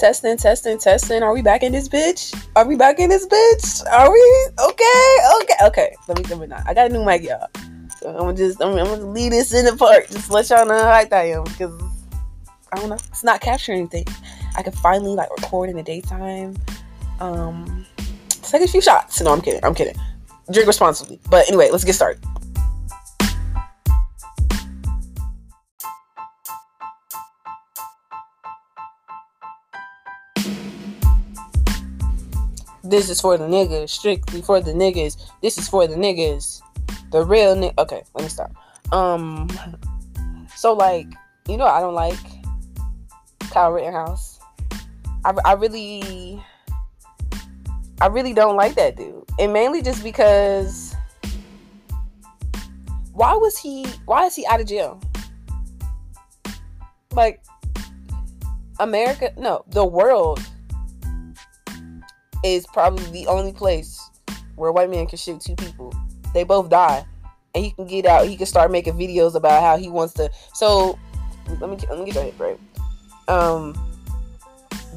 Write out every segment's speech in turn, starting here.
Testing, testing, testing. Are we back in this bitch? Are we back in this bitch? Are we? Okay, okay, okay. Let me, let me not. I got a new mic, y'all. So I'm gonna just, I'm, I'm gonna leave this in the part. Just let y'all know how hyped I am because I don't know. It's not capturing anything. I can finally like record in the daytime. Um, take a few shots. No, I'm kidding. I'm kidding. Drink responsibly. But anyway, let's get started. This is for the niggas, strictly for the niggas. This is for the niggas, the real nigga. Okay, let me stop. Um, so like, you know, I don't like Kyle Rittenhouse. I, I really, I really don't like that dude, and mainly just because. Why was he? Why is he out of jail? Like, America, no, the world is probably the only place where a white man can shoot two people. They both die, and he can get out. He can start making videos about how he wants to. So let me let me get your head right. Um,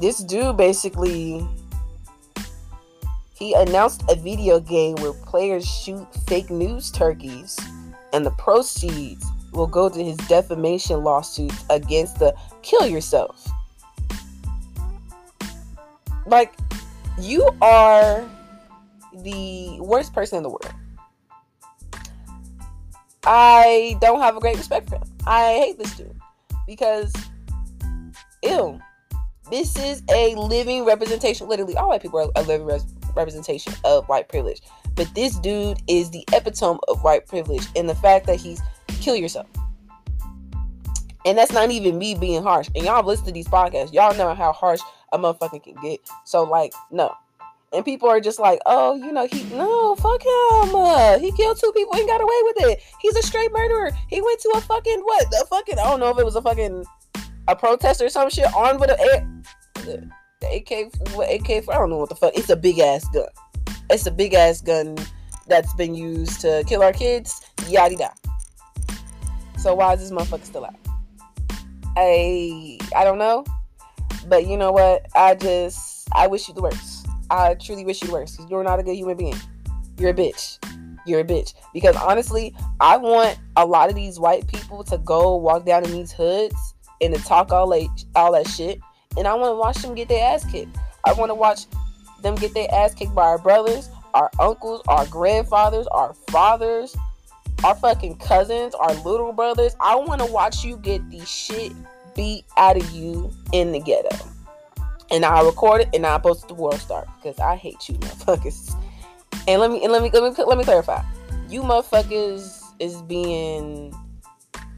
this dude basically he announced a video game where players shoot fake news turkeys, and the proceeds will go to his defamation lawsuits against the kill yourself. Like you are the worst person in the world. I don't have a great respect for him. I hate this dude because, ew, this is a living representation. Literally, all white people are a living res- representation of white privilege. But this dude is the epitome of white privilege, and the fact that he's kill yourself. And that's not even me being harsh. And y'all listen to these podcasts. Y'all know how harsh a motherfucker can get. So like, no. And people are just like, oh, you know, he no, fuck him. Uh, he killed two people and got away with it. He's a straight murderer. He went to a fucking what? The fucking I don't know if it was a fucking a protest or some shit armed with a AK what AK I don't know what the fuck. It's a big ass gun. It's a big ass gun that's been used to kill our kids. Yada da. So why is this motherfucker still out? I I don't know. But you know what? I just I wish you the worst. I truly wish you the worst because you're not a good human being. You're a bitch. You're a bitch. Because honestly, I want a lot of these white people to go walk down in these hoods and to talk all that all that shit. And I want to watch them get their ass kicked. I want to watch them get their ass kicked by our brothers, our uncles, our grandfathers, our fathers, our fucking cousins, our little brothers. I want to watch you get the shit beat out of you in the ghetto. And I record it and I post to World Star because I hate you motherfuckers. And let me and let me let me let me clarify. You motherfuckers is being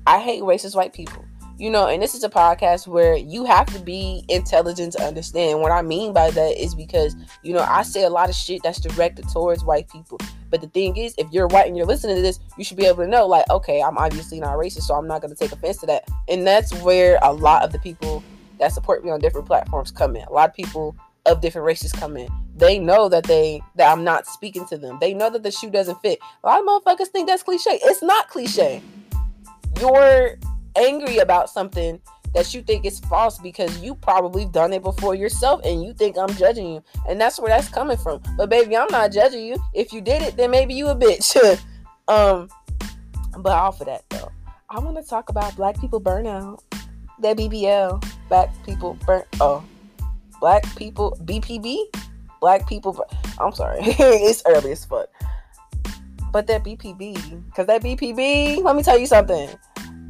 I hate racist white people. You know, and this is a podcast where you have to be intelligent to understand. What I mean by that is because, you know, I say a lot of shit that's directed towards white people. But the thing is, if you're white and you're listening to this, you should be able to know, like, okay, I'm obviously not racist, so I'm not going to take offense to that. And that's where a lot of the people that support me on different platforms come in. A lot of people of different races come in. They know that they that I'm not speaking to them. They know that the shoe doesn't fit. A lot of motherfuckers think that's cliche. It's not cliche. You're angry about something that you think is false because you probably done it before yourself and you think I'm judging you. And that's where that's coming from. But baby, I'm not judging you. If you did it, then maybe you a bitch. um but off of that though, I want to talk about black people burnout. That BBL, black people burn oh black people BPB, black people I'm sorry. it's early as fuck. But that BPB, cause that BPB, let me tell you something.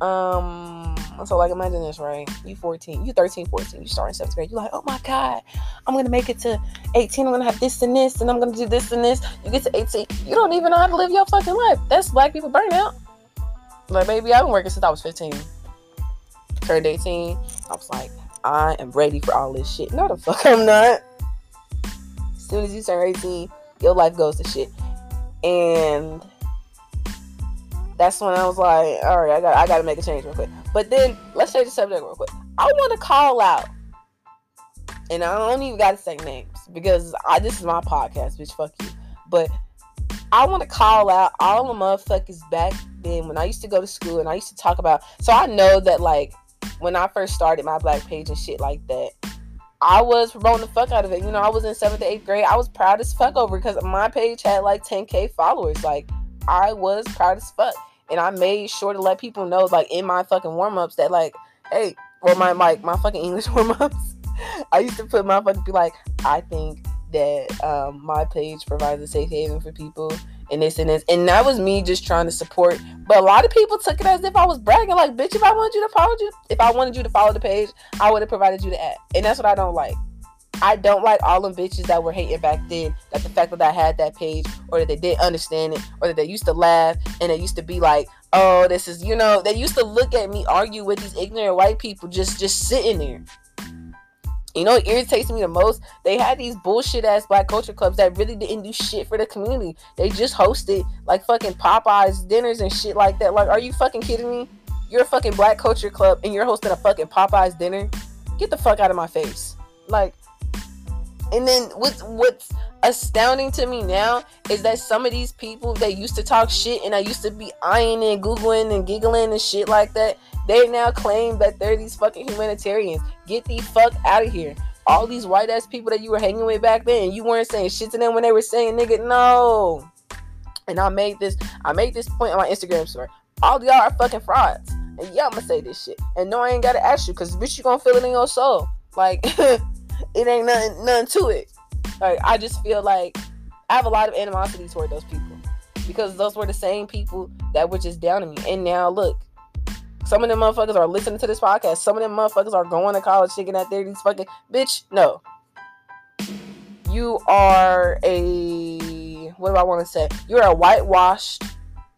Um, so like imagine this, right? You 14, you 13, 14, you start in seventh grade. You're like, oh my god, I'm gonna make it to 18. I'm gonna have this and this, and I'm gonna do this and this. You get to 18, you don't even know how to live your fucking life. That's black people burnout. Like, baby, I've been working since I was 15. Turned 18. I was like, I am ready for all this shit. No, the fuck I'm not. As soon as you turn 18, your life goes to shit. And that's when I was like, all right, I got I got to make a change real quick. But then let's change the subject real quick. I want to call out, and I don't even got to say names because I this is my podcast, bitch. Fuck you. But I want to call out all the motherfuckers back then when I used to go to school and I used to talk about. So I know that like when I first started my black page and shit like that, I was promoting the fuck out of it. You know, I was in seventh to eighth grade. I was proud as fuck over because my page had like 10k followers. Like I was proud as fuck, and I made sure to let people know, like in my fucking warm ups, that like, hey, or my like my fucking English warm ups. I used to put my fucking be like, I think that um, my page provides a safe haven for people and this and this. And that was me just trying to support. But a lot of people took it as if I was bragging, like, bitch, if I wanted you to follow you, if I wanted you to follow the page, I would have provided you the ad. And that's what I don't like. I don't like all them bitches that were hating back then. That the fact that I had that page, or that they didn't understand it, or that they used to laugh and they used to be like, "Oh, this is," you know, they used to look at me argue with these ignorant white people just just sitting there. You know, it irritates me the most. They had these bullshit ass black culture clubs that really didn't do shit for the community. They just hosted like fucking Popeyes dinners and shit like that. Like, are you fucking kidding me? You're a fucking black culture club and you're hosting a fucking Popeyes dinner. Get the fuck out of my face. Like, and then what's what's astounding to me now is that some of these people that used to talk shit and I used to be eyeing and googling and giggling and shit like that. They now claim that they're these fucking humanitarians. Get the fuck out of here. All these white ass people that you were hanging with back then, you weren't saying shit to them when they were saying nigga no. And I made this, I made this point on my Instagram story. All y'all are fucking frauds. And yeah, I'm gonna say this shit. And no, I ain't gotta ask you, cause bitch, you gonna feel it in your soul. Like it ain't nothing, nothing to it. Like I just feel like I have a lot of animosity toward those people because those were the same people that were just down on me. And now look, some of them motherfuckers are listening to this podcast. Some of them motherfuckers are going to college thinking that they're these fucking bitch. No. You are a what do I want to say? You're a whitewashed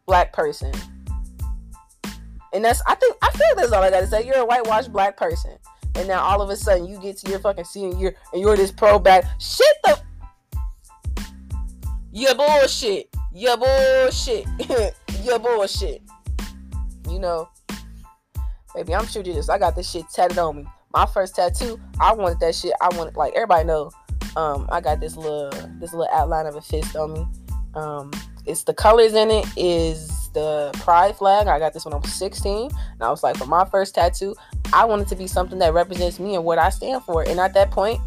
black person. And that's I think I feel like that's all I gotta say. You're a whitewashed black person. And now all of a sudden you get to your fucking senior year and you're this pro back. Shit the Your bullshit. You bullshit. Your bullshit. You know, Baby, I'm shooting this. I got this shit tatted on me. My first tattoo, I wanted that shit. I wanted like everybody know. Um, I got this little this little outline of a fist on me. Um, it's the colors in it is the pride flag. I got this when I was 16. And I was like, for my first tattoo, I wanted to be something that represents me and what I stand for. And at that point,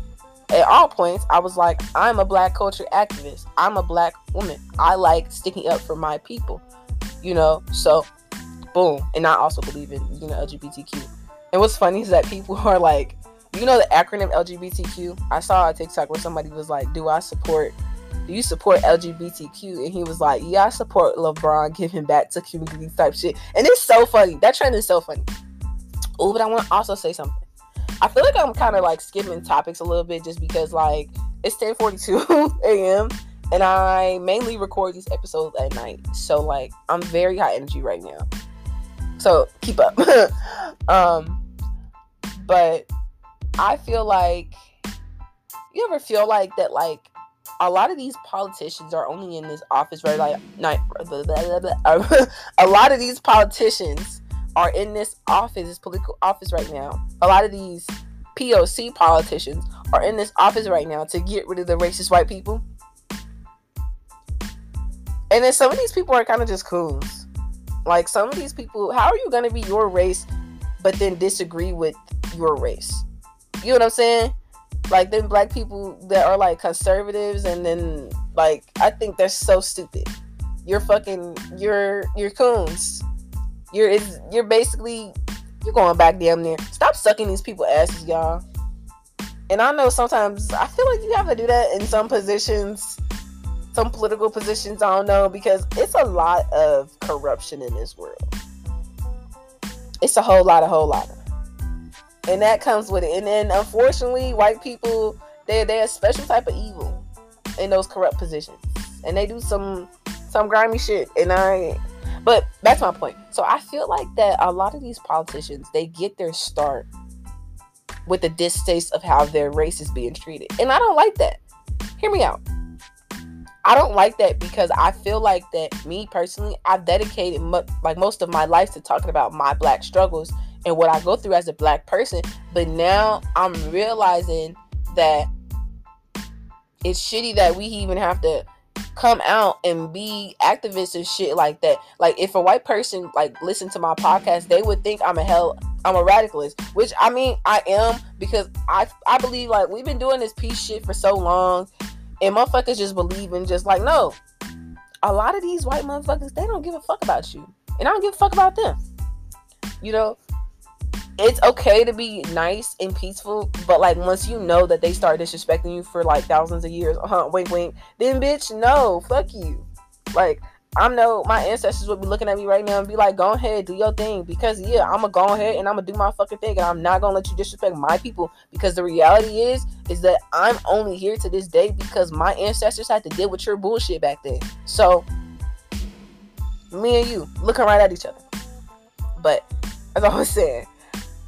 at all points, I was like, I'm a black culture activist. I'm a black woman. I like sticking up for my people. You know, so boom. And I also believe in you know LGBTQ. And what's funny is that people are like, you know the acronym LGBTQ. I saw a TikTok where somebody was like, "Do I support? Do you support LGBTQ?" And he was like, "Yeah, I support LeBron giving back to community type shit." And it's so funny. That trend is so funny. Oh, but I want to also say something. I feel like I'm kind of like skipping topics a little bit just because like it's 10:42 a.m. and I mainly record these episodes at night. So like I'm very high energy right now. So keep up. um, but I feel like you ever feel like that like a lot of these politicians are only in this office right? Like a lot of these politicians are in this office this political office right now. A lot of these poc politicians are in this office right now to get rid of the racist white people. And then some of these people are kind of just coons. Like some of these people, how are you gonna be your race, but then disagree with your race? You know what I'm saying? Like then black people that are like conservatives, and then like I think they're so stupid. You're fucking you're you're coons. You're it's, you're basically you're going back damn near. Stop sucking these people asses, y'all. And I know sometimes I feel like you have to do that in some positions some political positions. I don't know because it's a lot of corruption in this world. It's a whole lot, a whole lot, of, and that comes with it. And then unfortunately, white people they they're a special type of evil in those corrupt positions, and they do some some grimy shit. And I, but that's my point. So I feel like that a lot of these politicians they get their start with the distaste of how their race is being treated, and I don't like that. Hear me out. I don't like that because I feel like that me personally, I've dedicated like most of my life to talking about my black struggles and what I go through as a black person. But now I'm realizing that it's shitty that we even have to come out and be activists and shit like that. Like if a white person like listen to my podcast, they would think I'm a hell I'm a radicalist, which I mean I am because I I believe like we've been doing this peace shit for so long and motherfuckers just believe in just like no. A lot of these white motherfuckers, they don't give a fuck about you. And I don't give a fuck about them. You know, it's okay to be nice and peaceful, but like once you know that they start disrespecting you for like thousands of years, uh-huh, wink wink, then bitch, no, fuck you. Like I know my ancestors would be looking at me right now and be like, go ahead, do your thing. Because yeah, I'm gonna go ahead and I'm gonna do my fucking thing and I'm not gonna let you disrespect my people. Because the reality is, is that I'm only here to this day because my ancestors had to deal with your bullshit back then. So me and you looking right at each other. But as I was saying,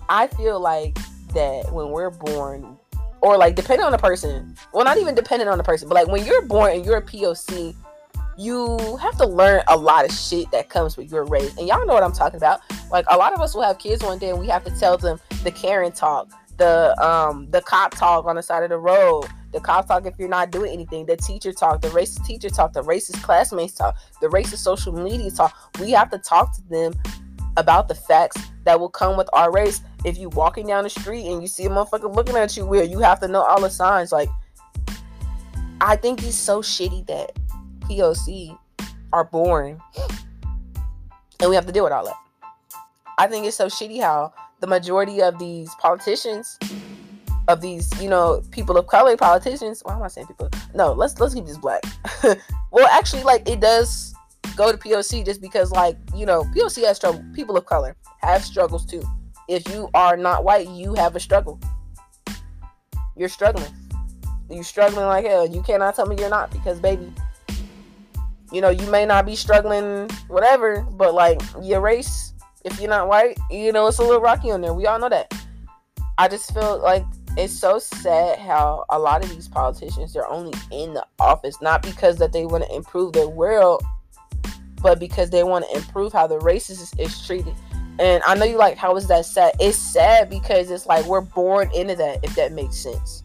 I feel like that when we're born, or like depending on the person, well, not even depending on the person, but like when you're born and you're a POC, you have to learn a lot of shit that comes with your race. And y'all know what I'm talking about. Like a lot of us will have kids one day and we have to tell them the Karen talk, the um the cop talk on the side of the road, the cop talk if you're not doing anything, the teacher talk, the racist teacher talk, the racist classmates talk, the racist social media talk. We have to talk to them about the facts that will come with our race. If you walking down the street and you see a motherfucker looking at you weird, you have to know all the signs. Like, I think it's so shitty that POC are born and we have to deal with all that. I think it's so shitty how the majority of these politicians, of these, you know, people of color politicians, why am I saying people? No, let's let's keep this black. well, actually, like it does go to POC just because, like, you know, POC has struggle. People of color have struggles too. If you are not white, you have a struggle. You're struggling. You're struggling like hell. You cannot tell me you're not because, baby, you know, you may not be struggling, whatever, but like your race, if you're not white, you know, it's a little rocky on there. We all know that. I just feel like it's so sad how a lot of these politicians they're only in the office not because that they want to improve their world but because they want to improve how the racist is treated. And I know you like, how is that sad? It's sad because it's like we're born into that, if that makes sense.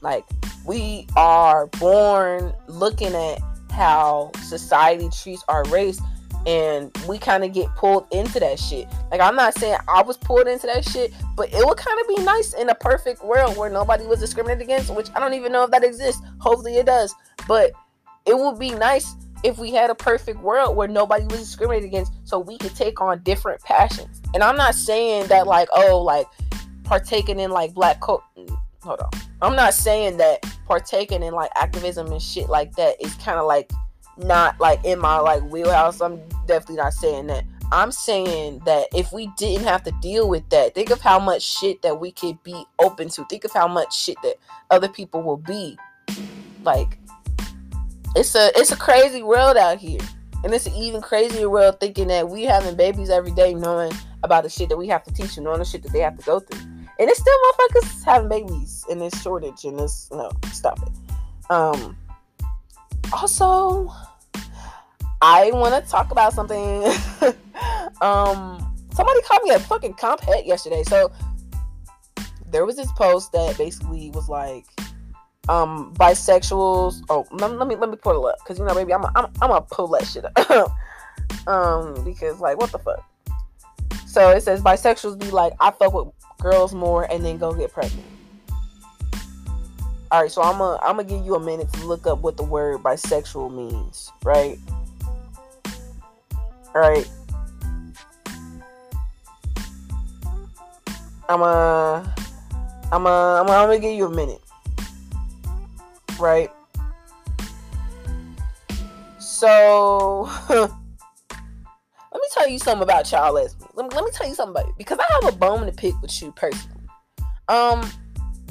Like, we are born looking at how society treats our race, and we kind of get pulled into that shit. Like, I'm not saying I was pulled into that shit, but it would kind of be nice in a perfect world where nobody was discriminated against, which I don't even know if that exists. Hopefully, it does. But it would be nice if we had a perfect world where nobody was discriminated against so we could take on different passions. And i'm not saying that like oh like partaking in like black coat hold on. I'm not saying that partaking in like activism and shit like that is kind of like not like in my like wheelhouse. I'm definitely not saying that. I'm saying that if we didn't have to deal with that think of how much shit that we could be open to. Think of how much shit that other people will be like it's a it's a crazy world out here. And it's an even crazier world thinking that we having babies every day knowing about the shit that we have to teach them, knowing the shit that they have to go through. And it's still motherfuckers having babies in this shortage and this no, stop it. Um also I want to talk about something. um somebody called me a fucking comp head yesterday. So there was this post that basically was like um bisexuals. Oh let, let me let me pull it up. Because you know baby i'm a, I'm, I'm gonna pull that shit up. Um because like what the fuck? So it says bisexuals be like i fuck with girls more and then go get pregnant. All right so i'm gonna i'm gonna give you a minute to look up what the word bisexual means right? All right i'm a i'm a i'm gonna give you a minute right? So let me tell you something about child lesbians. Let me, let me tell you something about it because I have a bone to pick with you personally. Um,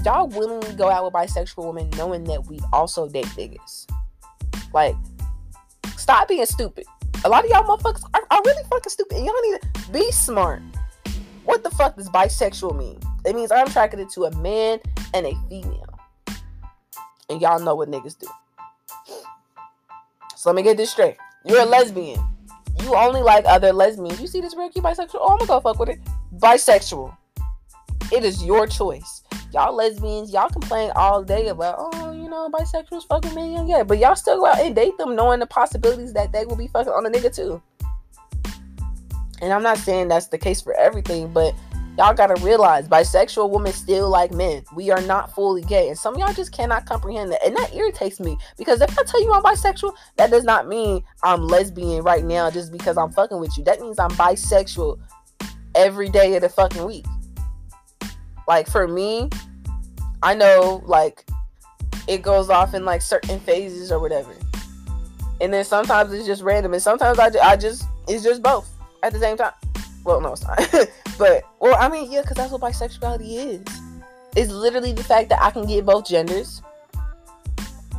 y'all willingly go out with bisexual women knowing that we also date niggas. Like, stop being stupid. A lot of y'all motherfuckers are, are really fucking stupid. Y'all need to be smart. What the fuck does bisexual mean? It means I'm attracted to a man and a female. And y'all know what niggas do. So let me get this straight. You're a lesbian. You only like other lesbians. You see this real cute bisexual? Oh, I'm gonna go fuck with it. Bisexual. It is your choice. Y'all lesbians, y'all complain all day about, oh, you know, bisexuals fucking men yeah. But y'all still go out and date them knowing the possibilities that they will be fucking on a nigga too. And I'm not saying that's the case for everything, but y'all gotta realize bisexual women still like men. We are not fully gay. And some of y'all just cannot comprehend that. And that irritates me because if I tell you I'm bisexual, that does not mean I'm lesbian right now just because I'm fucking with you. That means I'm bisexual every day of the fucking week. Like for me, I know like it goes off in like certain phases or whatever. And then sometimes it's just random, and sometimes I, I just it's just both at the same time. Well, no, it's not. but well, I mean, yeah, because that's what bisexuality is. It's literally the fact that I can get both genders.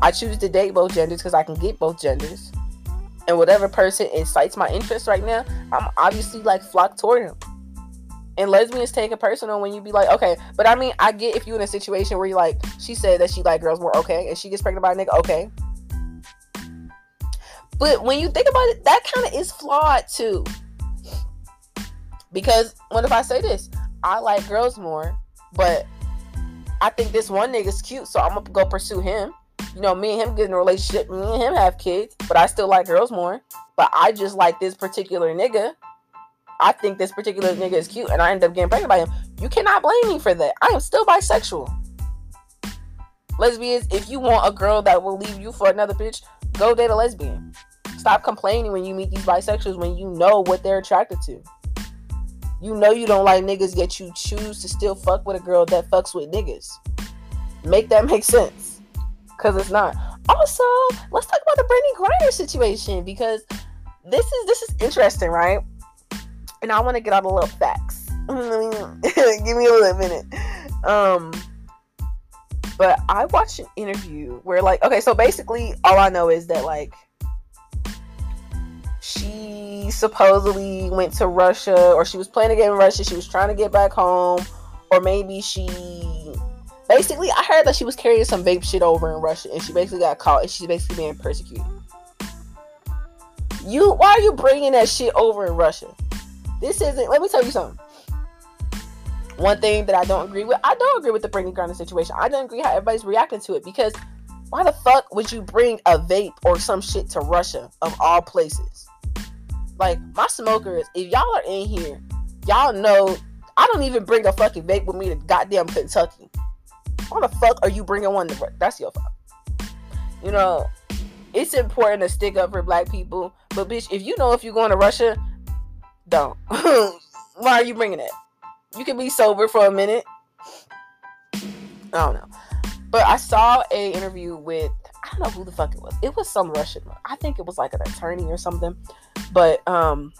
I choose to date both genders because I can get both genders. And whatever person incites my interest right now, I'm obviously like flock toward him. And lesbians take it personal when you be like, okay, but I mean, I get if you in a situation where you like, she said that she like girls more, okay, and she gets pregnant by a nigga, okay. But when you think about it, that kind of is flawed too. Because what if I say this? I like girls more, but I think this one nigga's cute, so I'm gonna go pursue him. You know, me and him get in a relationship, me and him have kids, but I still like girls more. But I just like this particular nigga. I think this particular nigga is cute and I end up getting pregnant by him. You cannot blame me for that. I am still bisexual. Lesbians, if you want a girl that will leave you for another bitch, go date a lesbian. Stop complaining when you meet these bisexuals when you know what they're attracted to. You know you don't like niggas, yet you choose to still fuck with a girl that fucks with niggas. Make that make sense. Cause it's not. Also, let's talk about the Brittney Griner situation because this is this is interesting, right? And I want to get out a little facts. Give me a little minute. Um but I watched an interview where like okay, so basically all I know is that like she supposedly went to Russia or she was planning to get in Russia. She was trying to get back home. Or maybe she basically I heard that she was carrying some vape shit over in Russia and she basically got caught and she's basically being persecuted. You why are you bringing that shit over in Russia? This isn't let me tell you something. One thing that I don't agree with, I don't agree with the Brittney Griner situation. I don't agree how everybody's reacting to it because why the fuck would you bring a vape or some shit to Russia of all places? Like my smokers, if y'all are in here, y'all know I don't even bring a fucking vape with me to goddamn Kentucky. Why the fuck are you bringing one to? That's your fault. You know, it's important to stick up for black people, but bitch, if you know if you're going to Russia, don't. Why are you bringing it? You can be sober for a minute. I don't know. But I saw a interview with I don't know who the fuck it was. It was some Russian. I think it was like an attorney or something. But um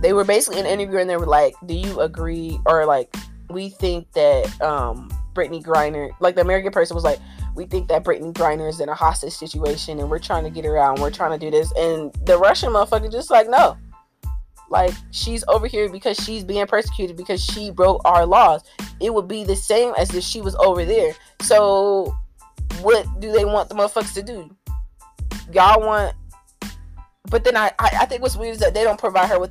they were basically in an interview and they were like, Do you agree or like we think that um Brittney Griner like the American person was like, We think that Brittney Griner is in a hostage situation and we're trying to get her out and we're trying to do this and the Russian motherfucker just like no. Like she's over here because she's being persecuted because she broke our laws. It would be the same as if she was over there. So what do they want the motherfuckers to do? Y'all want but then I, I, I think what's weird is that they don't provide her with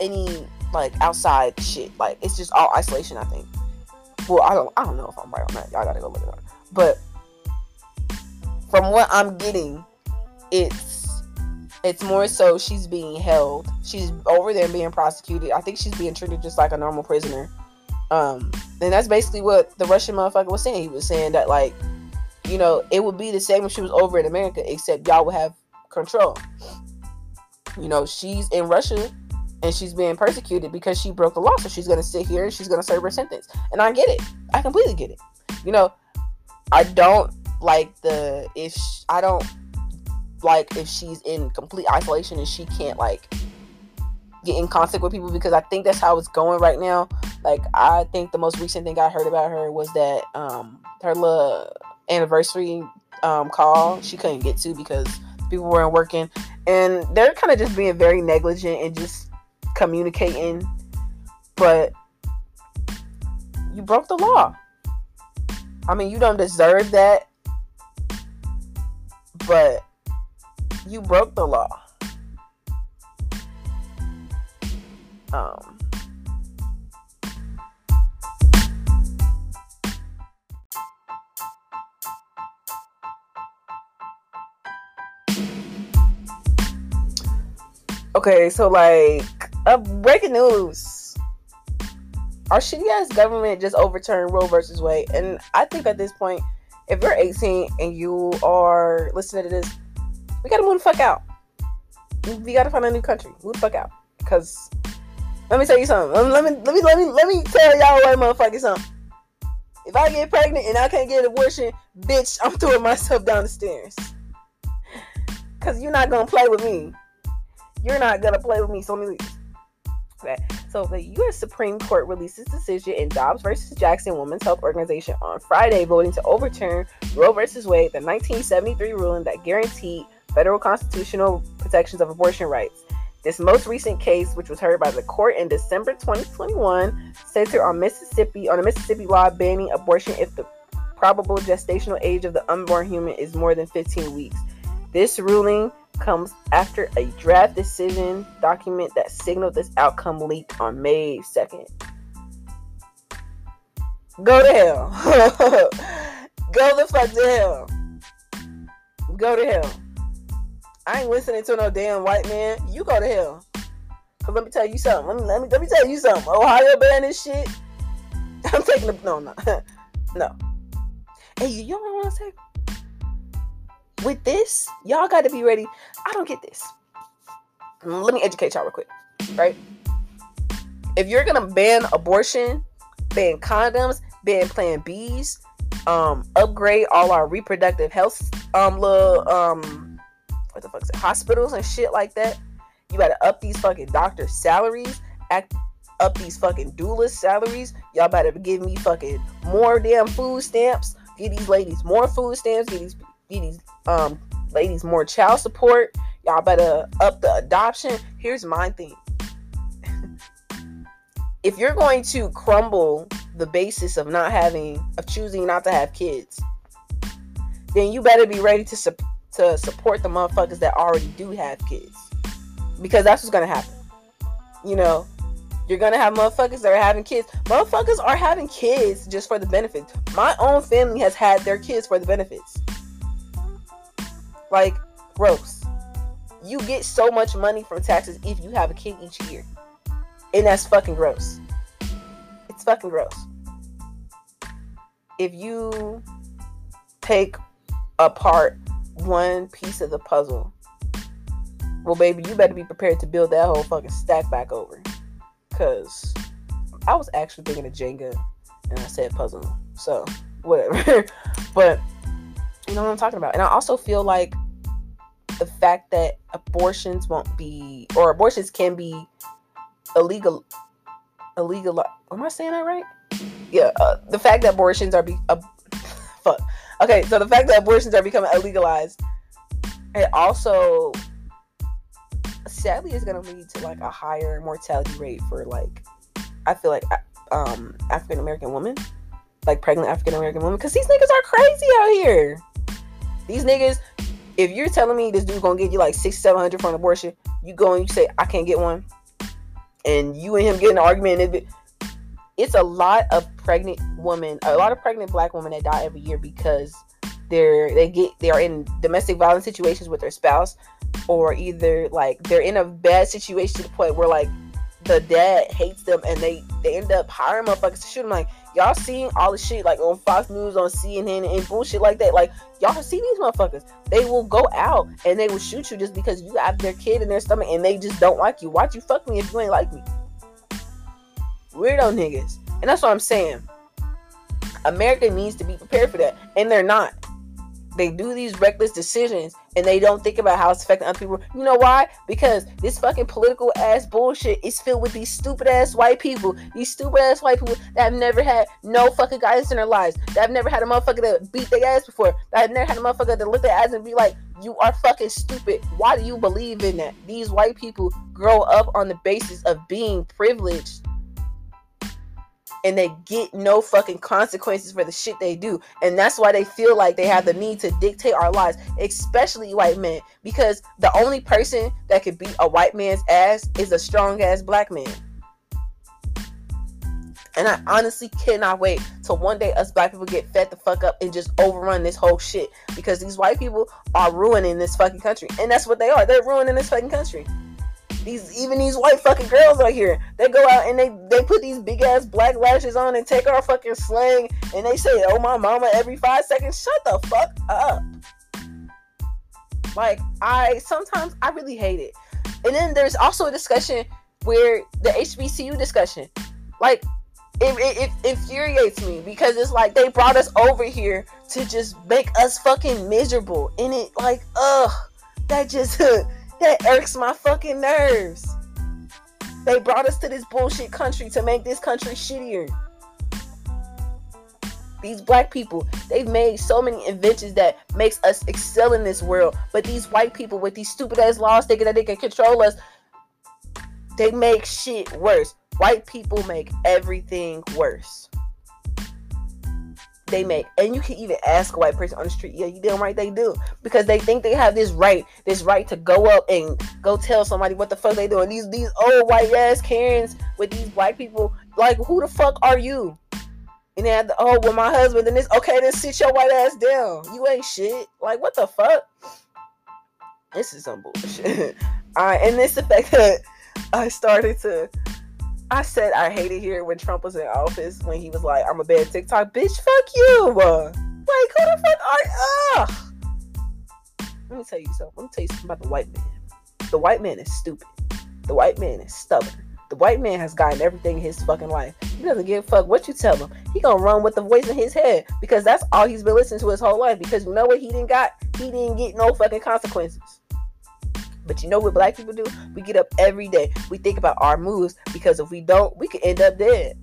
any like outside shit. Like it's just all isolation. I think. Well, I don't I don't know if I'm right on that. Y'all gotta go look it up. But from what I'm getting, it's it's more so she's being held. She's over there being prosecuted. I think she's being treated just like a normal prisoner. Um, and that's basically what the Russian motherfucker was saying. He was saying that like, you know, it would be the same if she was over in America, except y'all would have control. You know, she's in Russia and she's being persecuted because she broke the law. So she's going to sit here and she's going to serve her sentence. And I get it. I completely get it. You know, I don't like the if I don't like if she's in complete isolation and she can't like get in contact with people because I think that's how it's going right now. Like I think the most recent thing I heard about her was that um her little anniversary um call she couldn't get to because people weren't working. And they're kind of just being very negligent and just communicating. But you broke the law. I mean you don't deserve that. But you broke the law. Um Okay, so like, uh, breaking news. Our shitty ass government just overturned Roe versus Wade, and I think at this point, if you're 18 and you are listening to this, we gotta move the fuck out. We gotta find a new country. Move the fuck out, because let me tell you something. Let me let me let me let me tell y'all right motherfucker something. If I get pregnant and I can't get an abortion, bitch, I'm throwing myself down the stairs. Cause you're not gonna play with me. You're not gonna play with me. So let me leave. Okay. So the U.S. Supreme Court released its decision in Dobbs versus Jackson Women's Health Organization on Friday, voting to overturn Roe versus Wade, the 1973 ruling that guaranteed federal constitutional protections of abortion rights. This most recent case, which was heard by the court in December 2021, centered on Mississippi on a Mississippi law banning abortion if the probable gestational age of the unborn human is more than 15 weeks. This ruling comes after a draft decision document that signaled this outcome leaked on May 2nd. Go to hell. Go the fuck to hell. Go to hell. I ain't listening to no damn white man. You go to hell. Cause let me tell you something. Let me let me let me tell you something. Ohio ban this shit. I'm taking the no no no. Hey, you, know what I'm saying? With this, y'all got to be ready. I don't get this. Let me educate y'all real quick, right? If you're gonna ban abortion, ban condoms, ban Plan Bs, um, upgrade all our reproductive health, um, little, um, what the fuck is it, hospitals and shit like that. You gotta up these fucking doctors' salaries, act up these fucking doulas salaries. Y'all better give me fucking more damn food stamps. Give these ladies more food stamps. Give these these um ladies more child support. Y'all better up the adoption. Here's my thing. if you're going to crumble the basis of not having of choosing not to have kids, then you better be ready to su- to support the motherfuckers that already do have kids. Because that's what's gonna happen. You know, you're gonna have motherfuckers that are having kids. Motherfuckers are having kids just for the benefits. My own family has had their kids for the benefits. Like, gross. You get so much money from taxes if you have a kid each year. And that's fucking gross. It's fucking gross. If you take apart one piece of the puzzle, well, baby, you better be prepared to build that whole fucking stack back over. Because I was actually thinking of Jenga and I said puzzle. So, whatever. but you know what I'm talking about. And I also feel like the fact that abortions won't be, or abortions can be illegal, illegal. Am I saying that right? Yeah. Uh, the fact that abortions are be, uh, fuck. Okay, so the fact that abortions are becoming illegalized, it also sadly is going to lead to like a higher mortality rate for like I feel like um African American women, like pregnant African American women, because these niggas are crazy out here. These niggas, if you're telling me this dude's gonna get you like six, seven hundred for an abortion, you go and you say I can't get one, and you and him get an argument. It, it's a lot of pregnant women, a lot of pregnant black women that die every year because they're they get they are in domestic violence situations with their spouse, or either like they're in a bad situation to the point where like the dad hates them and they they end up hiring motherfuckers to shoot them. Like y'all seeing all the shit like on Fox News, on CNN, and bullshit like that. Like y'all see these motherfuckers. They will go out and they will shoot you just because you have their kid in their stomach and they just don't like you. Why'd you fuck me if you ain't like me? Weirdo niggas. And that's what I'm saying. America needs to be prepared for that. And they're not they do these reckless decisions and they don't think about how it's affecting other people. You know why? Because this fucking political ass bullshit is filled with these stupid ass white people. These stupid ass white people that have never had no fucking guidance in their lives. That have never had a motherfucker that beat their ass before. That have never had a motherfucker that look their ass and be like, you are fucking stupid. Why do you believe in that? These white people grow up on the basis of being privileged and they get no fucking consequences for the shit they do. And that's why they feel like they have the need to dictate our lives, especially white men, because the only person that could beat a white man's ass is a strong ass black man. And I honestly cannot wait till one day us black people get fed the fuck up and just overrun this whole shit. Because these white people are ruining this fucking country. And that's what they are. They're ruining this fucking country. These even these white fucking girls out here, they go out and they they put these big ass black lashes on and take our fucking slang and they say, "Oh my mama," every five seconds. Shut the fuck up. Like I sometimes I really hate it. And then there's also a discussion where the HBCU discussion, like it, it, it, infuriates me because it's like they brought us over here to just make us fucking miserable and it like ugh that just that irks my fucking nerves. They brought us to this bullshit country to make this country shittier. These black people they've made so many inventions that makes us excel in this world. But these white people with these stupid ass laws thinking that they can control us they make shit worse. White people make everything worse. They make, and you can even ask a white person on the street, yeah, you damn right they do, because they think they have this right, this right to go up and go tell somebody what the fuck they doing. These these old white ass Karens with these black people, like who the fuck are you? And have the, oh well my husband and this okay then sit your white ass down. You ain't shit. Like what the fuck? This is some bullshit. All right, and this the fact that I started to I said I hated here when Trump was in office when he was like, "I'm a bad TikTok bitch." Fuck you. Like who the fuck are? you? Ugh. Let me tell you something. Let me tell you something about the white man. The white man is stupid. The white man is stubborn. The white man has gotten everything in his fucking life. He doesn't give a fuck what you tell him. He gonna run with the voice in his head because that's all he's been listening to his whole life. Because you know what he didn't got? He didn't get no fucking consequences. But you know what black people do? We get up every day. We think about our moves because if we don't, we could end up dead.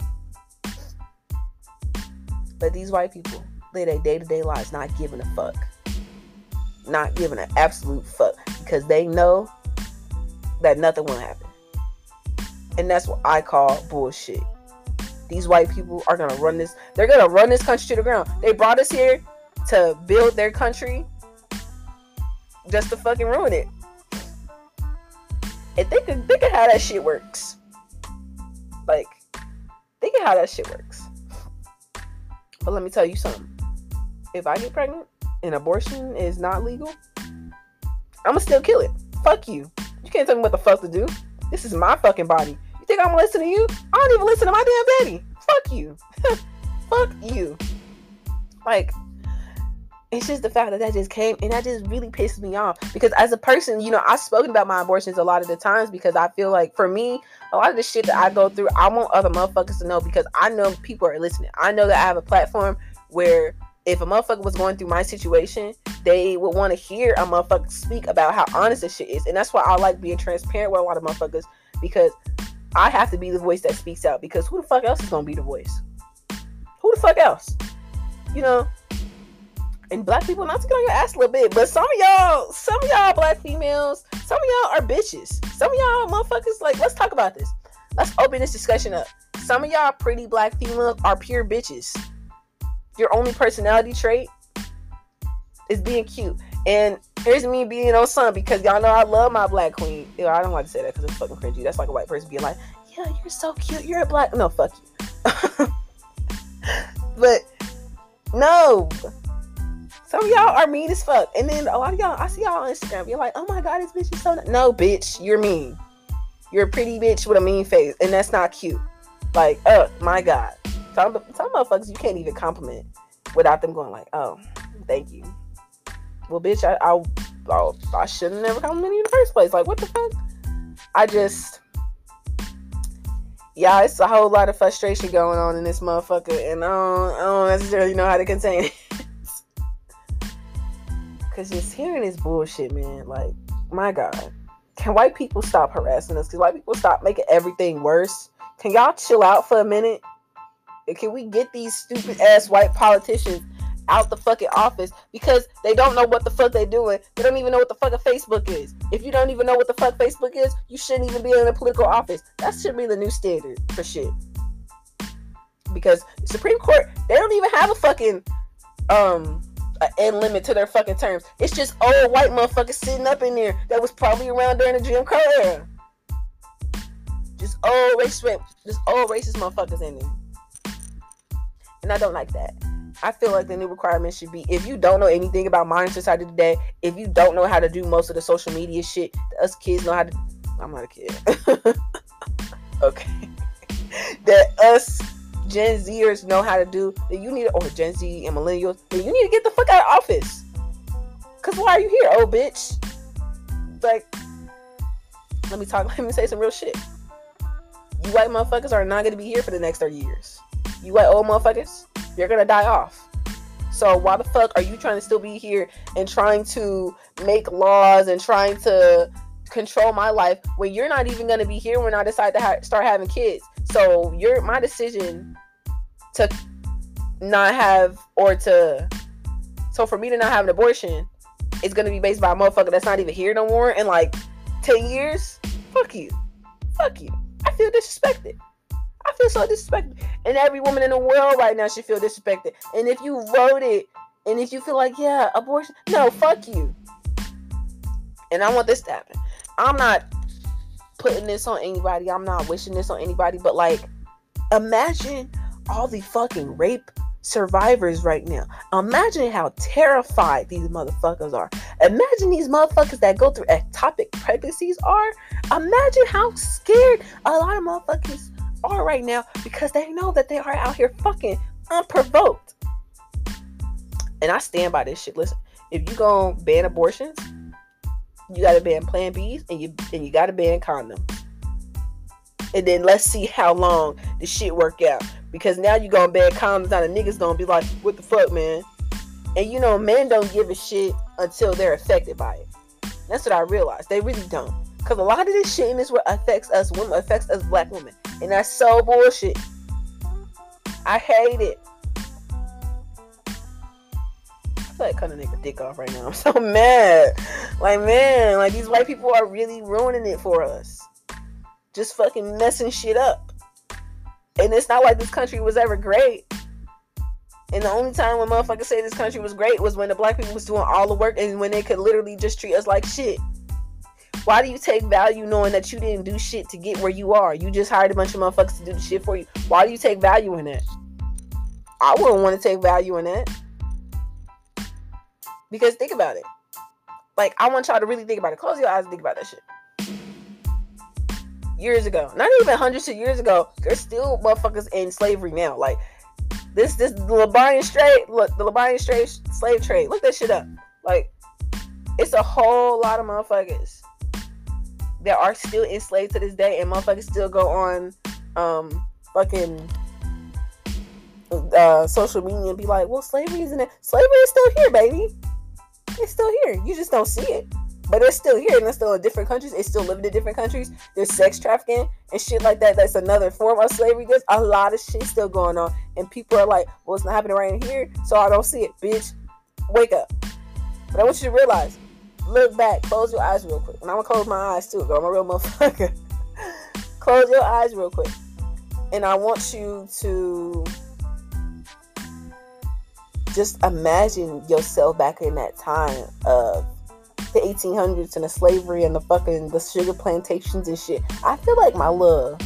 But these white people live their day to day lives not giving a fuck. Not giving an absolute fuck because they know that nothing will happen. And that's what I call bullshit. These white people are gonna run this, they're gonna run this country to the ground. They brought us here to build their country just to fucking ruin it of, think of how that shit works. Like, think of how that shit works. But let me tell you something. If I get pregnant and abortion is not legal, I'ma still kill it. Fuck you. You can't tell me what the fuck to do. This is my fucking body. You think I'm gonna listen to you? I don't even listen to my damn daddy. Fuck you. fuck you. Like, it's just the fact that that just came and that just really pissed me off because as a person you know i've spoken about my abortions a lot of the times because i feel like for me a lot of the shit that i go through i want other motherfuckers to know because i know people are listening. I know that i have a platform where if a motherfucker was going through my situation they would want to hear a motherfucker speak about how honest this shit is and that's why i like being transparent with a lot of motherfuckers because i have to be the voice that speaks out because who the fuck else is gonna be the voice? Who the fuck else? You know and black people not to get on your ass a little bit, but some of y'all, some of y'all black females, some of y'all are bitches. Some of y'all motherfuckers, like, let's talk about this. Let's open this discussion up. Some of y'all pretty black females are pure bitches. Your only personality trait is being cute. And here's me being on some because y'all know I love my black queen. Know, I don't like to say that because it's fucking cringy. That's like a white person being like, yeah, you're so cute. You're a black. No, fuck you. but no, some of y'all are mean as fuck. And then a lot of y'all, I see y'all on Instagram. You're like, oh my god, this bitch is so nice. No, bitch, you're mean. You're a pretty bitch with a mean face, and that's not cute. Like, oh my god. Some, some motherfuckers you can't even compliment without them going like, oh, thank you. Well, bitch, I I, I, I should have never complimented you in the first place. Like, what the fuck? I just yeah, it's a whole lot of frustration going on in this motherfucker, and I don't, I don't necessarily know how to contain it. Cause just hearing this bullshit, man, like, my God. Can white people stop harassing us? Can white people stop making everything worse? Can y'all chill out for a minute? can we get these stupid ass white politicians out the fucking office because they don't know what the fuck they're doing. They don't even know what the fuck a Facebook is. If you don't even know what the fuck Facebook is, you shouldn't even be in a political office. That should be the new standard for shit. Because Supreme Court, they don't even have a fucking um an end limit to their fucking terms. It's just old white motherfuckers sitting up in there that was probably around during the Jim Crow era. Just old racist, just old racist motherfuckers in there. And I don't like that. I feel like the new requirement should be if you don't know anything about modern society today, if you don't know how to do most of the social media shit us kids know how to I'm not a kid. okay. that us Gen Zers know how to do that you need or Gen Z and millennials, that you need to get the fuck out of office. Cause why are you here, old bitch? Like, let me talk, let me say some real shit. You white motherfuckers are not gonna be here for the next 30 years. You white old motherfuckers, you're gonna die off. So why the fuck are you trying to still be here and trying to make laws and trying to control my life when you're not even going to be here when I decide to ha- start having kids? So your my decision to not have or to so for me to not have an abortion is to be based by a motherfucker that's not even here no more in like 10 years. Fuck you. Fuck you. I feel disrespected. I feel so disrespected. And every woman in the world right now should feel disrespected. And if you it, and if you feel like, yeah, abortion, no, fuck you. And I want this to happen. I'm not putting this on anybody. I'm not wishing this on anybody. But like, imagine all the fucking rape survivors right now. Imagine how terrified these motherfuckers are. Imagine these motherfuckers that go through ectopic pregnancies are. Imagine how scared a lot of motherfuckers are right now because they know that they are out here fucking unprovoked. And I stand by this shit. Listen, if you gonna ban abortions, you gotta ban Plan Bs and you and you gotta ban condoms. And then let's see how long the shit work out. Because now you gonna ban condoms, now the niggas gonna be like, what the fuck, man? And you know, men don't give a shit until they're affected by it. That's what I realized. They really don't. Because a lot of this shit in this world affects us women, affects us black women. And that's so bullshit. I hate it. Like cutting nigga dick off right now. I'm so mad. Like, man, like these white people are really ruining it for us. Just fucking messing shit up. And it's not like this country was ever great. And the only time when motherfuckers say this country was great was when the black people was doing all the work and when they could literally just treat us like shit. Why do you take value knowing that you didn't do shit to get where you are? You just hired a bunch of motherfuckers to do the shit for you. Why do you take value in that? I wouldn't want to take value in that. Because think about it. Like, I want y'all to really think about it. Close your eyes and think about that shit. Years ago, not even hundreds of years ago, there's still motherfuckers in slavery now. Like, this, this the Liberian straight, look, the Liberian straight slave trade. Look that shit up. Like, it's a whole lot of motherfuckers that are still enslaved to this day, and motherfuckers still go on um fucking uh, social media and be like, "Well, slavery isn't it? Slavery is still here, baby. It's still here. You just don't see it, but it's still here, and it's still in different countries. It's still living in different countries. There's sex trafficking and shit like that. That's another form of slavery. There's a lot of shit still going on, and people are like, "Well, it's not happening right here, so I don't see it, bitch. Wake up." But I want you to realize look back, close your eyes real quick. And I'm gonna close my eyes too, girl. I'm a real motherfucker. close your eyes real quick. And I want you to just imagine yourself back in that time of the 1800s and the slavery and the fucking the sugar plantations and shit. I feel like my love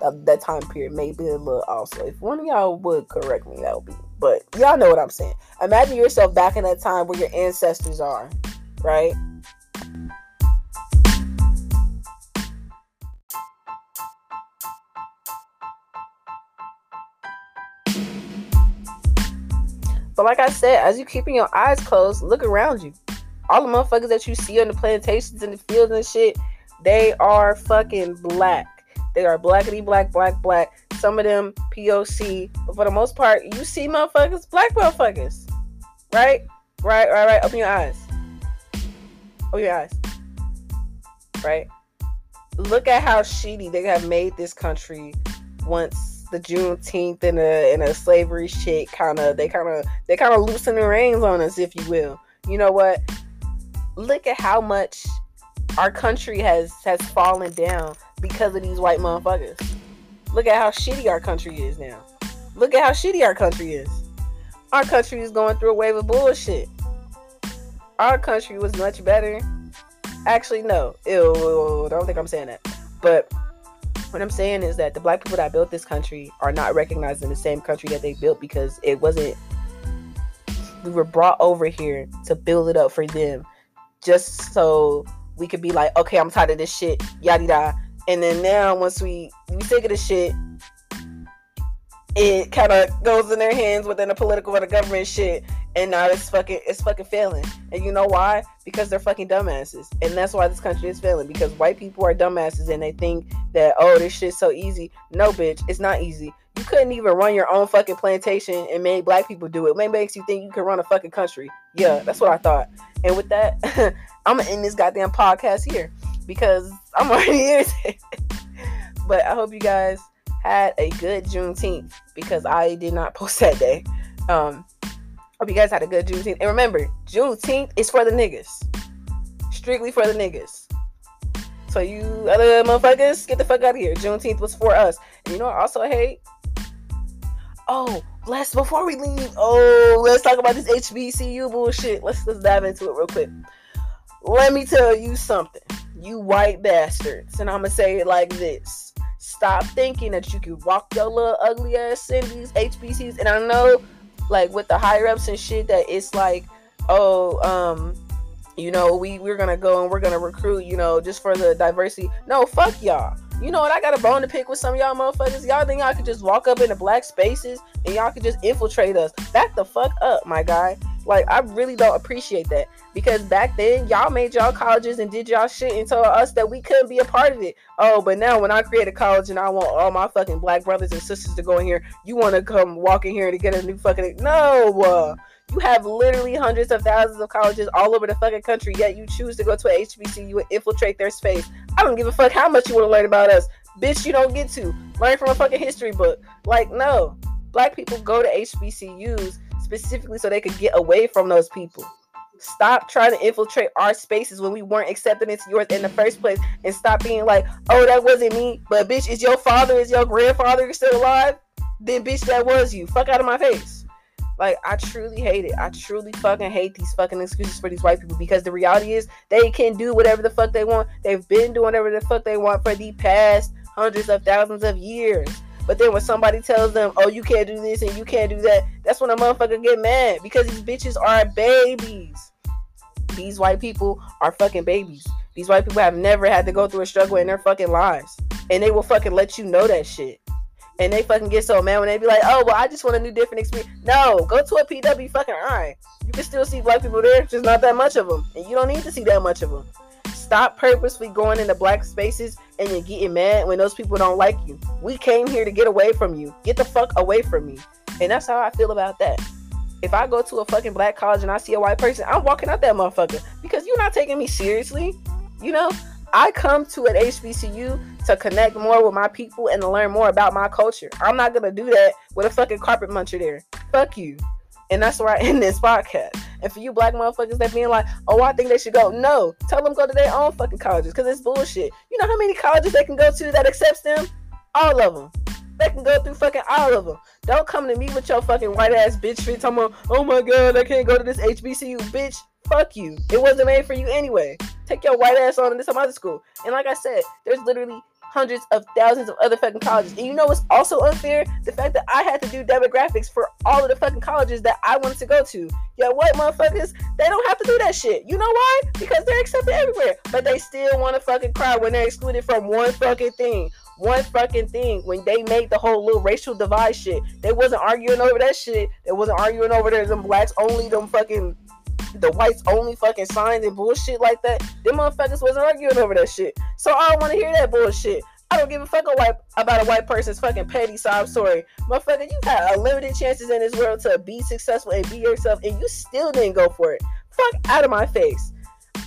that, uh, that time period may be a little also. If one of y'all would correct me, that would be. But y'all know what I'm saying. Imagine yourself back in that time where your ancestors are right? But like I said, as you keeping your eyes closed, look around you. All the motherfuckers that you see on the plantations and the fields and shit, they are fucking black. They are blackity black, black, black. Some of them POC, but for the most part, you see motherfuckers, black motherfuckers. Right? Right, right, right. Open your eyes. Open your eyes. Right? Look at how shitty they have made this country once the Juneteenth and a and a slavery shit kind of they kind of they kind of loosen the reins on us, if you will. You know what? Look at how much our country has has fallen down because of these white motherfuckers. Look at how shitty our country is now. Look at how shitty our country is. Our country is going through a wave of bullshit our country was much better. Actually, no. Ew, I don't think I'm saying that. But what I'm saying is that the black people that built this country are not recognized in the same country that they built because it wasn't. We were brought over here to build it up for them, just so we could be like, okay, I'm tired of this shit, yada yada. And then now, once we we sick of the shit, it kind of goes in their hands within the political and the government shit, and now it's fucking it's fucking failing. And you know why? Because they're fucking dumbasses, and that's why this country is failing. Because white people are dumbasses, and they think that oh, this shit's so easy. No, bitch, it's not easy. You couldn't even run your own fucking plantation and made black people do it. Maybe makes you think you can run a fucking country. Yeah, that's what I thought. And with that, I'm gonna end this goddamn podcast here because I'm already irritated. but I hope you guys had a good Juneteenth because I did not post that day. Um, hope you guys had a good Juneteenth. And remember, Juneteenth is for the niggas. Strictly for the niggas. So you other motherfuckers, get the fuck out of here. Juneteenth was for us. And you know what? I also hate? Oh, let's before we leave, oh, let's talk about this HBCU bullshit. Let's let's dive into it real quick. Let me tell you something, you white bastards, and I'm gonna say it like this stop thinking that you can walk your little ugly ass in these HBCs. And I know, like with the higher ups and shit, that it's like, oh, um, you know, we we're gonna go and we're gonna recruit, you know, just for the diversity. No, fuck y'all. You know what? I got a bone to pick with some of y'all motherfuckers. Y'all think y'all could just walk up into black spaces and y'all could just infiltrate us. Back the fuck up, my guy. Like, I really don't appreciate that. Because back then, y'all made y'all colleges and did y'all shit and told us that we couldn't be a part of it. Oh, but now when I create a college and I want all my fucking black brothers and sisters to go in here, you want to come walk in here to get a new fucking. No! Uh, you have literally hundreds of thousands of colleges all over the fucking country, yet you choose to go to a HBCU and infiltrate their space. I don't give a fuck how much you want to learn about us. Bitch, you don't get to. Learn from a fucking history book. Like, no. Black people go to HBCUs specifically so they could get away from those people. Stop trying to infiltrate our spaces when we weren't accepted into yours in the first place and stop being like, oh, that wasn't me. But bitch, is your father, is your grandfather still alive? Then bitch, that was you. Fuck out of my face. Like, I truly hate it. I truly fucking hate these fucking excuses for these white people because the reality is they can do whatever the fuck they want. They've been doing whatever the fuck they want for the past hundreds of thousands of years. But then when somebody tells them, oh, you can't do this and you can't do that, that's when a motherfucker get mad because these bitches are babies. These white people are fucking babies. These white people have never had to go through a struggle in their fucking lives. And they will fucking let you know that shit. And they fucking get so mad when they be like, oh, well, I just want a new different experience. No, go to a PW fucking eye. You can still see black people there, just not that much of them. And you don't need to see that much of them. Stop purposely going into black spaces and you're getting mad when those people don't like you. We came here to get away from you. Get the fuck away from me. And that's how I feel about that. If I go to a fucking black college and I see a white person, I'm walking out that motherfucker because you're not taking me seriously. You know, I come to an HBCU to connect more with my people and to learn more about my culture. I'm not gonna do that with a fucking carpet muncher there. Fuck you. And that's where I end this podcast. And for you black motherfuckers that being like, oh, I think they should go. No, tell them go to their own fucking colleges because it's bullshit. You know how many colleges they can go to that accepts them? All of them. They can go through fucking all of them. Don't come to me with your fucking white ass bitch shit talking about, oh my god, I can't go to this HBCU, bitch. Fuck you. It wasn't made for you anyway. Take your white ass on to some other school. And like I said, there's literally hundreds of thousands of other fucking colleges. And you know what's also unfair? The fact that I had to do demographics for all of the fucking colleges that I wanted to go to. Yeah, what motherfuckers? They don't have to do that shit. You know why? Because they're accepted everywhere. But they still want to fucking cry when they're excluded from one fucking thing. One fucking thing. When they made the whole little racial divide shit. They wasn't arguing over that shit. They wasn't arguing over there them blacks only, them fucking the whites only fucking signs and bullshit like that. Them motherfuckers wasn't arguing over that shit. So I don't want to hear that bullshit. I don't give a fuck a white, about a white person's fucking petty sob story. Motherfucker, you had unlimited chances in this world to be successful and be yourself, and you still didn't go for it. Fuck out of my face.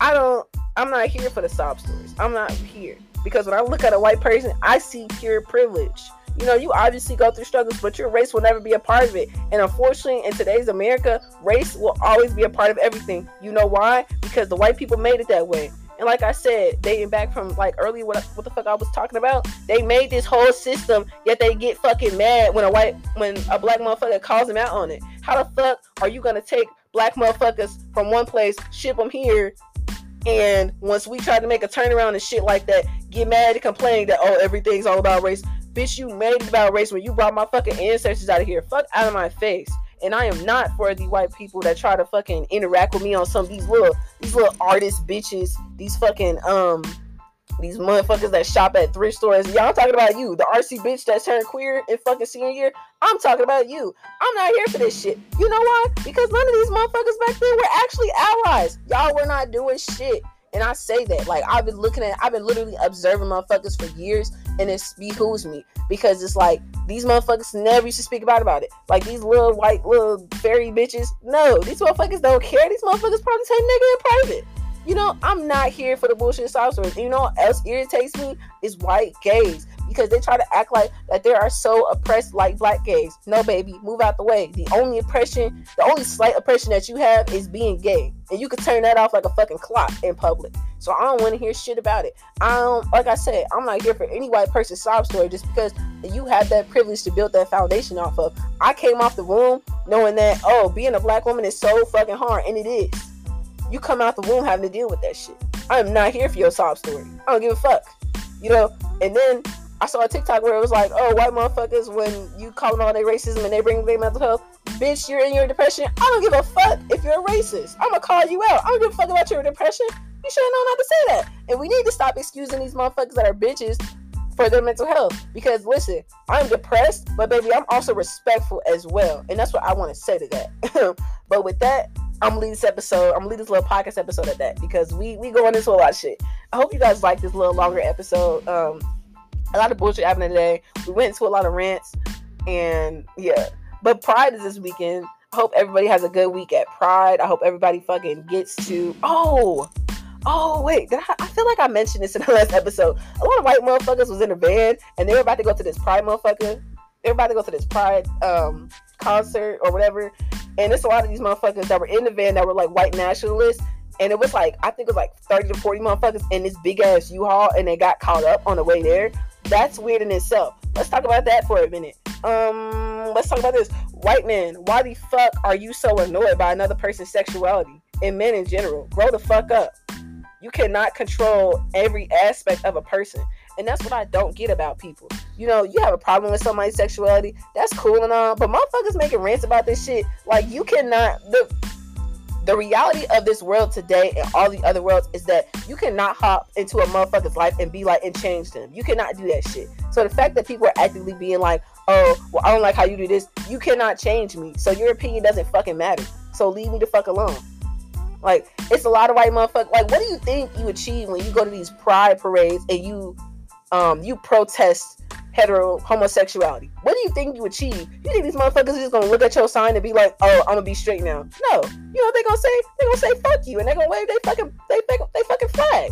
I don't, I'm not here for the sob stories. I'm not here. Because when I look at a white person, I see pure privilege. You know, you obviously go through struggles, but your race will never be a part of it. And unfortunately, in today's America, race will always be a part of everything. You know why? Because the white people made it that way. And like I said, dating back from like early what what the fuck I was talking about, they made this whole system, yet they get fucking mad when a white when a black motherfucker calls them out on it. How the fuck are you gonna take black motherfuckers from one place, ship them here, and once we try to make a turnaround and shit like that, get mad and complain that oh everything's all about race. Bitch, you made it about race when you brought my fucking ancestors out of here. Fuck out of my face. And I am not for the white people that try to fucking interact with me on some of these little these little artist bitches, these fucking um these motherfuckers that shop at thrift stores. Y'all talking about you, the RC bitch that turned queer in fucking senior year. I'm talking about you. I'm not here for this shit. You know why? Because none of these motherfuckers back then were actually allies. Y'all were not doing shit. And I say that, like, I've been looking at, I've been literally observing motherfuckers for years, and it behooves me because it's like these motherfuckers never used to speak about about it. Like these little white little fairy bitches, no, these motherfuckers don't care. These motherfuckers probably say nigga in private. You know, I'm not here for the bullshit sob. You know what else irritates me is white gays because they try to act like that they are so oppressed like black gays. No, baby, move out the way. The only oppression, the only slight oppression that you have is being gay, and you could turn that off like a fucking clock in public. So I don't want to hear shit about it. I don't, like I said, I'm not here for any white person sob story just because you have that privilege to build that foundation off of. I came off the womb knowing that oh, being a black woman is so fucking hard, and it is you come out the womb having to deal with that shit. I am not here for your sob story. I don't give a fuck. You know, and then I saw a TikTok where it was like, oh, white motherfuckers, when you call them all their racism and they bring their mental health, bitch, you're in your depression. I don't give a fuck if you're a racist. I'm gonna call you out. I don't give a fuck about your depression. You should know not to say that. And we need to stop excusing these motherfuckers that are bitches for their mental health. Because listen, I'm depressed, but baby, I'm also respectful as well. And that's what I want to say to that. but with that, I'm gonna leave this episode. I'm gonna leave this little podcast episode at that because we we going into a lot of shit. I hope you guys like this little longer episode. Um, a lot of bullshit happening today. We went into a lot of rants, and yeah. But Pride is this weekend. I hope everybody has a good week at Pride. I hope everybody fucking gets to. Oh, oh wait, I, I, feel like I mentioned this in the last episode. A lot of white motherfuckers was in a van, and they were about to go to this Pride motherfucker. They were about to go to this Pride um concert or whatever, and it's a lot of these motherfuckers that were in the van that were like white nationalists. And it was like, I think it was like 30 to 40 motherfuckers in this big ass U Haul and they got caught up on the way there. That's weird in itself. Let's talk about that for a minute. Um, let's talk about this. White man, why the fuck are you so annoyed by another person's sexuality? And men in general, grow the fuck up. You cannot control every aspect of a person. And that's what I don't get about people. You know, you have a problem with somebody's sexuality, that's cool and all, but motherfuckers making rants about this shit, like you cannot the the reality of this world today and all the other worlds is that you cannot hop into a motherfucker's life and be like and change them. You cannot do that shit. So the fact that people are actively being like, oh, well, I don't like how you do this, you cannot change me. So your opinion doesn't fucking matter. So leave me the fuck alone. Like, it's a lot of white motherfuckers. Like, what do you think you achieve when you go to these pride parades and you um, you protest hetero homosexuality. What do you think you achieve? You think these motherfuckers are just gonna look at your sign and be like, "Oh, I'm gonna be straight now"? No. You know what they gonna say? They gonna say "fuck you" and they gonna wave they fucking they they fucking flag.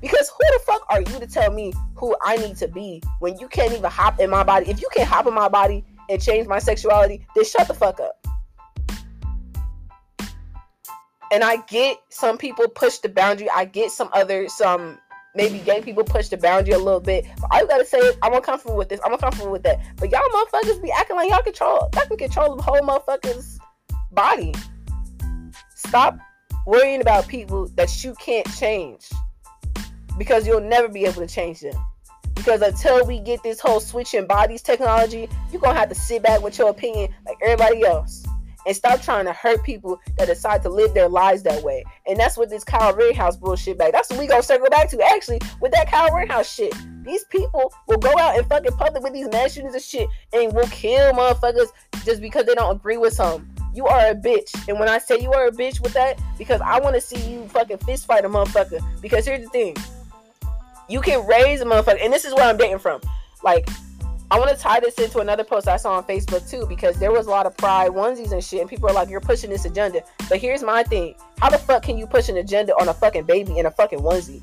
Because who the fuck are you to tell me who I need to be when you can't even hop in my body? If you can't hop in my body and change my sexuality, then shut the fuck up. And I get some people push the boundary. I get some other some maybe gay people push the boundary a little bit. But I gotta say, I'm uncomfortable with this. I'm uncomfortable with that. But y'all motherfuckers be acting like y'all control, y'all can control the whole motherfucker's body. Stop worrying about people that you can't change because you'll never be able to change them. Because until we get this whole switching bodies technology, you're gonna have to sit back with your opinion like everybody else and stop trying to hurt people that decide to live their lives that way. And that's what this Kyle Rittenhouse bullshit back. That's what we gonna circle back to actually with that Kyle Rittenhouse shit. These people will go out and fucking public with these mass shootings and shit and will kill motherfuckers just because they don't agree with something. You are a bitch. And when I say you are a bitch with that, because I want to see you fucking fist fight a motherfucker. Because here's the thing. You can raise a motherfucker, and this is where I'm dating from. Like, I want to tie this into another post I saw on Facebook too, because there was a lot of pride onesies and shit, and people are like, "You're pushing this agenda." But here's my thing: How the fuck can you push an agenda on a fucking baby in a fucking onesie?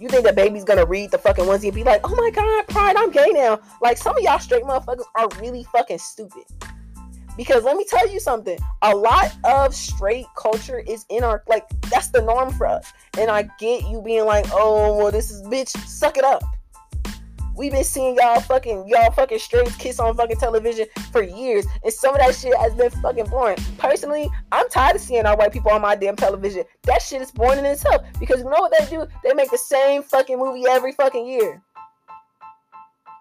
You think the baby's gonna read the fucking onesie and be like, "Oh my god, pride, I'm gay now"? Like some of y'all straight motherfuckers are really fucking stupid. Because let me tell you something: a lot of straight culture is in our like that's the norm for us. And I get you being like, "Oh, well, this is bitch, suck it up." We've been seeing y'all fucking y'all fucking straight kiss on fucking television for years, and some of that shit has been fucking boring. Personally, I'm tired of seeing our white people on my damn television. That shit is boring in itself because you know what they do? They make the same fucking movie every fucking year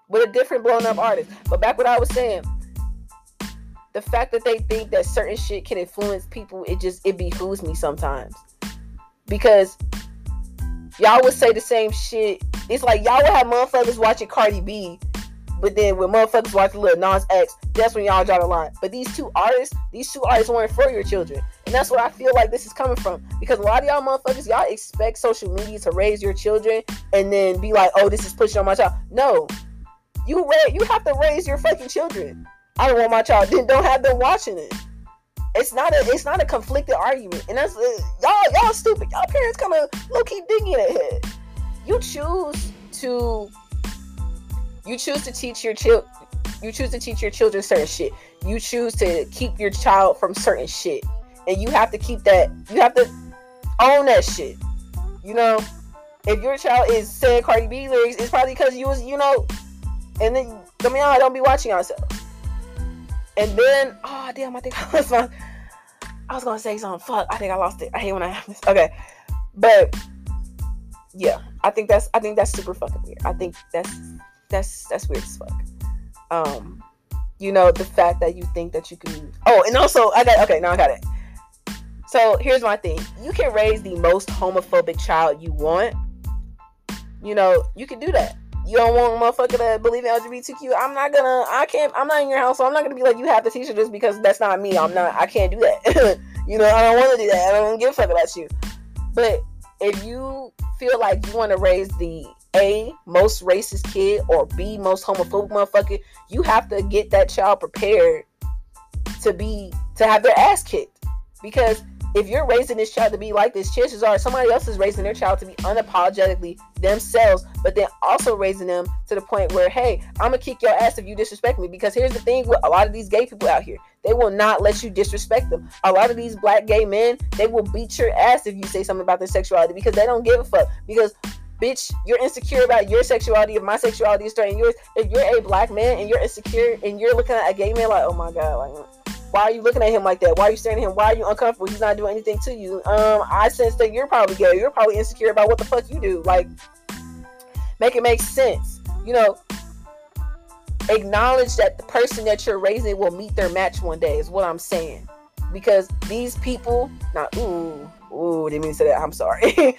with a different blown up artist. But back what I was saying, the fact that they think that certain shit can influence people, it just it behooves me sometimes. Because y'all would say the same shit. It's like y'all would have motherfuckers watching Cardi B, but then when motherfuckers watch Lil Nas X, that's when y'all draw the line. But these two artists, these two artists weren't for your children. And that's where I feel like this is coming from. Because a lot of y'all motherfuckers, y'all expect social media to raise your children and then be like, oh, this is pushing on my child. No. You ra- you have to raise your fucking children. I don't want my child. Then don't have them watching it. It's not a it's not a conflicted argument, and that's uh, y'all y'all stupid. Y'all parents kind of low key digging ahead. You choose to you choose to teach your child you choose to teach your children certain shit. You choose to keep your child from certain shit, and you have to keep that. You have to own that shit. You know, if your child is saying Cardi B lyrics, it's probably because you was you know, and then I mean, I don't be watching yourself. And then, oh damn, I think I was on. I was gonna say something. Fuck, I think I lost it. I hate when I have this. Okay, but yeah, I think that's I think that's super fucking weird. I think that's that's that's weird as fuck. Um, you know the fact that you think that you can. Oh, and also I got okay. Now I got it. So here's my thing: you can raise the most homophobic child you want. You know, you can do that you don't want a motherfucker to believe in LGBTQ. I'm not gonna. I can't. I'm not in your house, so I'm not gonna be like you have to teach this because that's not me. I'm not. I can't do that. you know, I don't want to do that. I don't give a fuck about you. But if you feel like you want to raise the a most racist kid or B most homophobic motherfucker, you have to get that child prepared to be to have their ass kicked because if you're raising this child to be like this, chances are somebody else is raising their child to be unapologetically themselves, but then also raising them to the point where, hey, I'm gonna kick your ass if you disrespect me. Because here's the thing with a lot of these gay people out here, they will not let you disrespect them. A lot of these black gay men, they will beat your ass if you say something about their sexuality because they don't give a fuck. Because bitch, you're insecure about your sexuality, if my sexuality is and yours. If you're a black man and you're insecure and you're looking at a gay man like, oh my god, like why are you looking at him like that? Why are you staring at him? Why are you uncomfortable? He's not doing anything to you. Um, I sense that you're probably gay. You're probably insecure about what the fuck you do. Like, make it make sense. You know, acknowledge that the person that you're raising will meet their match one day. Is what I'm saying. Because these people, not ooh, ooh, didn't mean to say that. I'm sorry,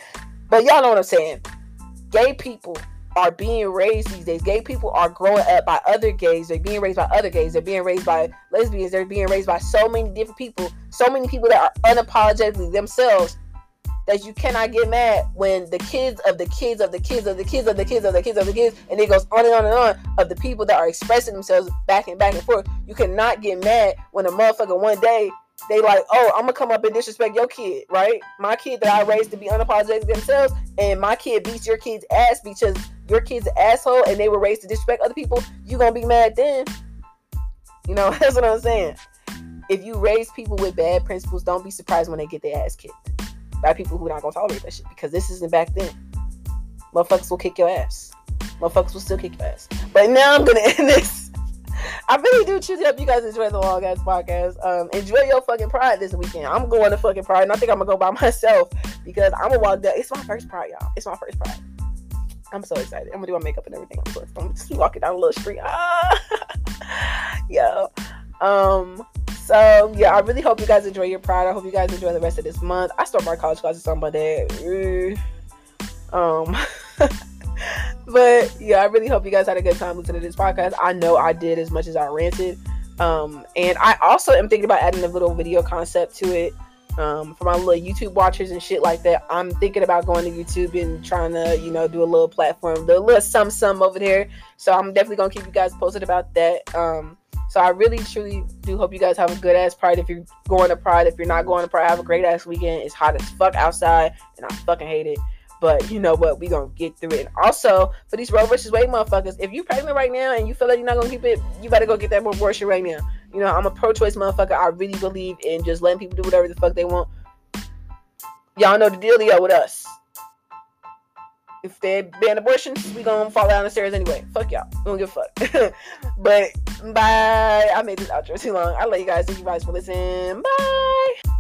but y'all know what I'm saying. Gay people are being raised these days. Gay people are growing up by other gays. They're being raised by other gays. They're being raised by lesbians. They're being raised by so many different people. So many people that are unapologetically themselves that you cannot get mad when the kids of the kids of the kids of the kids of the kids of the kids of the kids and it goes on and on and on of the people that are expressing themselves back and back and forth. You cannot get mad when a motherfucker one day they like, oh, I'm gonna come up and disrespect your kid, right? My kid that I raised to be unapologetic themselves, and my kid beats your kid's ass because your kid's an asshole and they were raised to disrespect other people. you're gonna be mad then? You know, that's what I'm saying. If you raise people with bad principles, don't be surprised when they get their ass kicked by people who are not gonna tolerate that shit because this isn't back then. Motherfuckers will kick your ass. Motherfuckers will still kick your ass. But now I'm gonna end this. I really do choose to hope you guys enjoy the long ass podcast. Um, enjoy your fucking pride this weekend. I'm going to fucking pride, and I think I'm gonna go by myself because I'm gonna walk down. It's my first pride, y'all. It's my first pride. I'm so excited. I'm gonna do my makeup and everything. I'm, so, I'm just walking down a little street. Ah, yeah. Um. So yeah, I really hope you guys enjoy your pride. I hope you guys enjoy the rest of this month. I start my college classes on Monday. Um. but yeah, I really hope you guys had a good time listening to this podcast. I know I did as much as I ranted. Um, and I also am thinking about adding a little video concept to it. Um, for my little YouTube watchers and shit like that, I'm thinking about going to YouTube and trying to, you know, do a little platform, do a little some some over there. So I'm definitely gonna keep you guys posted about that. Um, so I really truly do hope you guys have a good ass Pride. If you're going to Pride, if you're not going to Pride, have a great ass weekend. It's hot as fuck outside, and I fucking hate it. But you know what? We gonna get through it. And also for these Roe versus Wade motherfuckers, if you pregnant right now and you feel like you're not gonna keep it, you better go get that abortion right now. You know, I'm a pro-choice motherfucker. I really believe in just letting people do whatever the fuck they want. Y'all know the dealio with us. If they ban abortions, we gonna fall down the stairs anyway. Fuck y'all. We don't give a fuck. but bye. I made this outro too long. I love you guys. Thank you guys for listening. Bye.